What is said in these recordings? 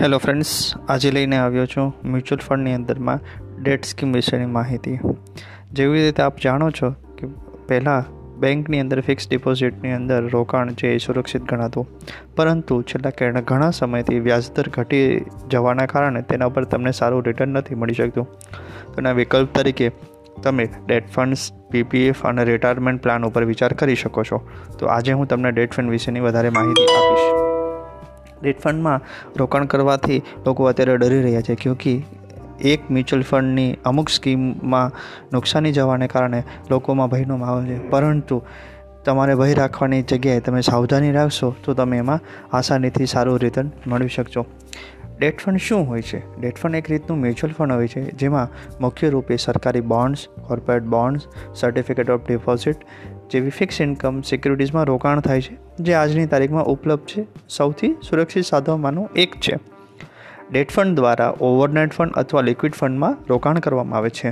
Hello friends આજે લઈને આવ્યો છું મ્યુચ્યુઅલ ફંડની અંદરમાં ડેટ સ્કીમ વિશેની માહિતી. જેવી રીતે આપ જાણો છો કે પહેલાં બેંકની અંદર ફિક્સ ડિપોઝિટની અંદર રોકાણ જે સુરક્ષિત ગણાતું. પરંતુ છેલ્લા ઘણા સમયથી વ્યાજદર ઘટી જવાના કારણે તેના પર તમને સારું રિટર્ન નથી મળી શકતું. તેના વિકલ્પ તરીકે તમે ડેટ ફંડ્સ, પીપીએફ અને રિટાયરમેન્ટ પ્લાન ઉપર વિચાર કરી શકો છો. તો આજે હું તમને ડેટ ફંડ વિશેની વધારે માહિતી આપીશ. ડેટ ફંડમાં રોકાણ કરવાથી લોકો અત્યારે ડરી રહ્યા છે ક્યોંકિ એક મ્યુચ્યુઅલ ફંડની અમુક સ્કીમમાં નુકસાની જવાને કારણે લોકોમાં ભયનો માહોલ છે. પરંતુ તમારે ભય રાખવાની જગ્યાએ તમે સાવધાની રાખશો તો તમે એમાં આસાનીથી સારું રિટર્ન મેળવી શકશો. ડેટ ફંડ શું હોય છે? ડેટ ફંડ એક રીતનું મ્યુચ્યુઅલ ફંડ હોય છે જેમાં મુખ્ય રૂપે સરકારી bonds, corporate bonds, certificate of deposit જેવી ફિક્સ ઇન્કમ સિક્યુરિટીઝમાં રોકાણ થાય છે, જે આજની તારીખમાં ઉપલબ્ધ છે, સૌથી સુરક્ષિત સાધનોમાંનું એક છે. ડેટ ફંડ દ્વારા ઓવરનાઇટ ફંડ અથવા લિક્વિડ ફંડમાં રોકાણ કરવામાં આવે છે.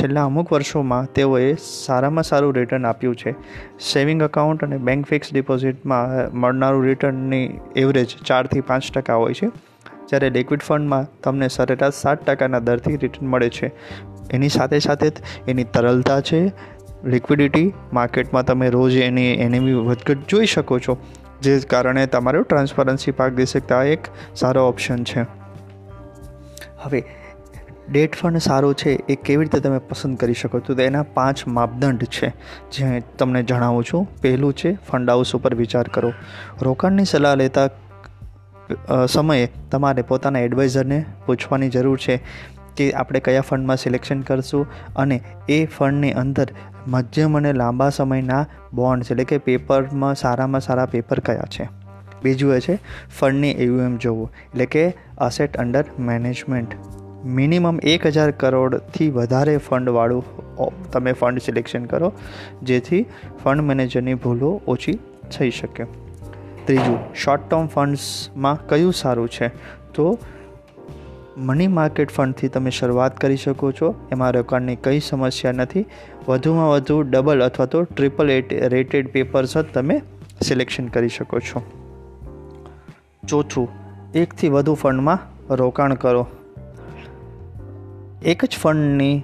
છેલ્લા અમુક વર્ષોમાં તેઓએ સારામાં સારું રિટર્ન આપ્યું છે. સેવિંગ અકાઉન્ટ અને બેંક ફિક્સ ડિપોઝિટમાં મળનારું રિટર્નની એવરેજ ચારથી પાંચ ટકા હોય છે. જ્યારે લિક્વિડ ફંડમાં તમને સરેરાશ સાત ટકાના દરથી રિટર્ન મળે છે. એની સાથે સાથે એની તરલતા છે લિક્વિડિટી માર્કેટમાં તમે રોજ એની એની વધઘટ જોઈ શકો છો. જે કારણે તમારો ટ્રાન્સપરન્સી પાક દઈ શકતા એક સારો ઓપ્શન છે. હવે, ડેટ ફંડ સારો છે એ કેવી રીતે તમે પસંદ કરી શકો તો એના પાંચ માપદંડ છે, જે તમને જણાવું છું. પહેલું છે, ફંડ હાઉસ ઉપર વિચાર કરો. રોકાણની સલાહ લેતા સમયે તમારે પોતાના એડવાઇઝરને પૂછવાની જરૂર છે. કે આપણે કયા ફંડમાં સિલેક્શન કરશું અને એ ફંડની અંદર મધ્યમ અને લાંબા સમયના બોન્ડ્સ એટલે કે પેપરમાં સારામાં સારા પેપર કયા છે? બીજું એ છે, ફંડની એયુએમ જોવું એટલે કે અસેટ અંડર મેનેજમેન્ટ મિનિમમ એક હજાર કરોડથી વધારે ફંડવાળું તમે ફંડ સિલેક્શન કરો, જેથી ફંડ મેનેજરની ભૂલો ઓછી થઈ શકે. ત્રીજું શોર્ટ ટર્મ ફંડ્સમાં કયું સારું છે? તો મની માર્કેટ ફંડથી તમે શરૂઆત કરી શકો છો. એમાં રોકાણની કંઈ સમસ્યા નથી. વધુમાં વધુ ડબલ અથવા તો ટ્રિપલ એટ રેટેડ પેપર્સ જ તમે સિલેક્શન કરી શકો છો. ચોથું, એકથી વધુ ફંડમાં રોકાણ કરો. એક જ ફંડની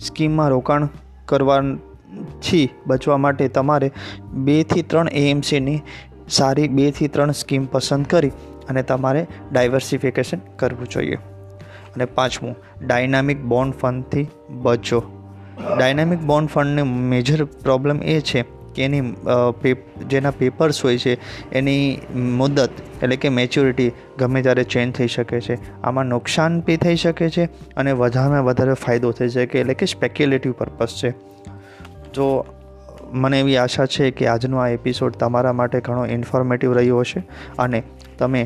સ્કીમમાં રોકાણ કરવાથી બચવા માટે તમારે બેથી ત્રણ એએમસીની સારી બેથી ત્રણ સ્કીમ પસંદ કરી અને તમારે ડાયવર્સિફિકેશન કરવું જોઈએ. અને પાંચમું ડાયનામિક બોન્ડ ફંડથી બચો. ડાયનામિક બોન્ડ ફંડની મેજર પ્રોબ્લેમ એ છે કે એની જેના પેપર્સ હોય છે, એની મુદત એટલે કે મેચ્યોરિટી ગમે ત્યારે ચેન્જ થઈ શકે છે. આમાં નુકસાન બી થઈ શકે છે અને વધારેમાં વધારે ફાયદો થઈ શકે એટલે કે સ્પેક્યુલેટિવ પર્પઝ છે. તો મને એવી આશા છે કે આજનો આ એપિસોડ તમારા માટે ઘણો ઇન્ફોર્મેટિવ રહ્યો હશે અને તમે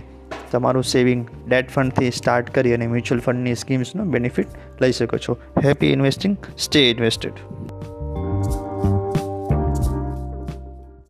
તમારું સેવિંગ ડેટ ફંડથી સ્ટાર્ટ કરી અને મ્યુચ્યુઅલ ફંડની સ્કીમ્સનો બેનિફિટ લઈ શકો છો. Happy investing stay invested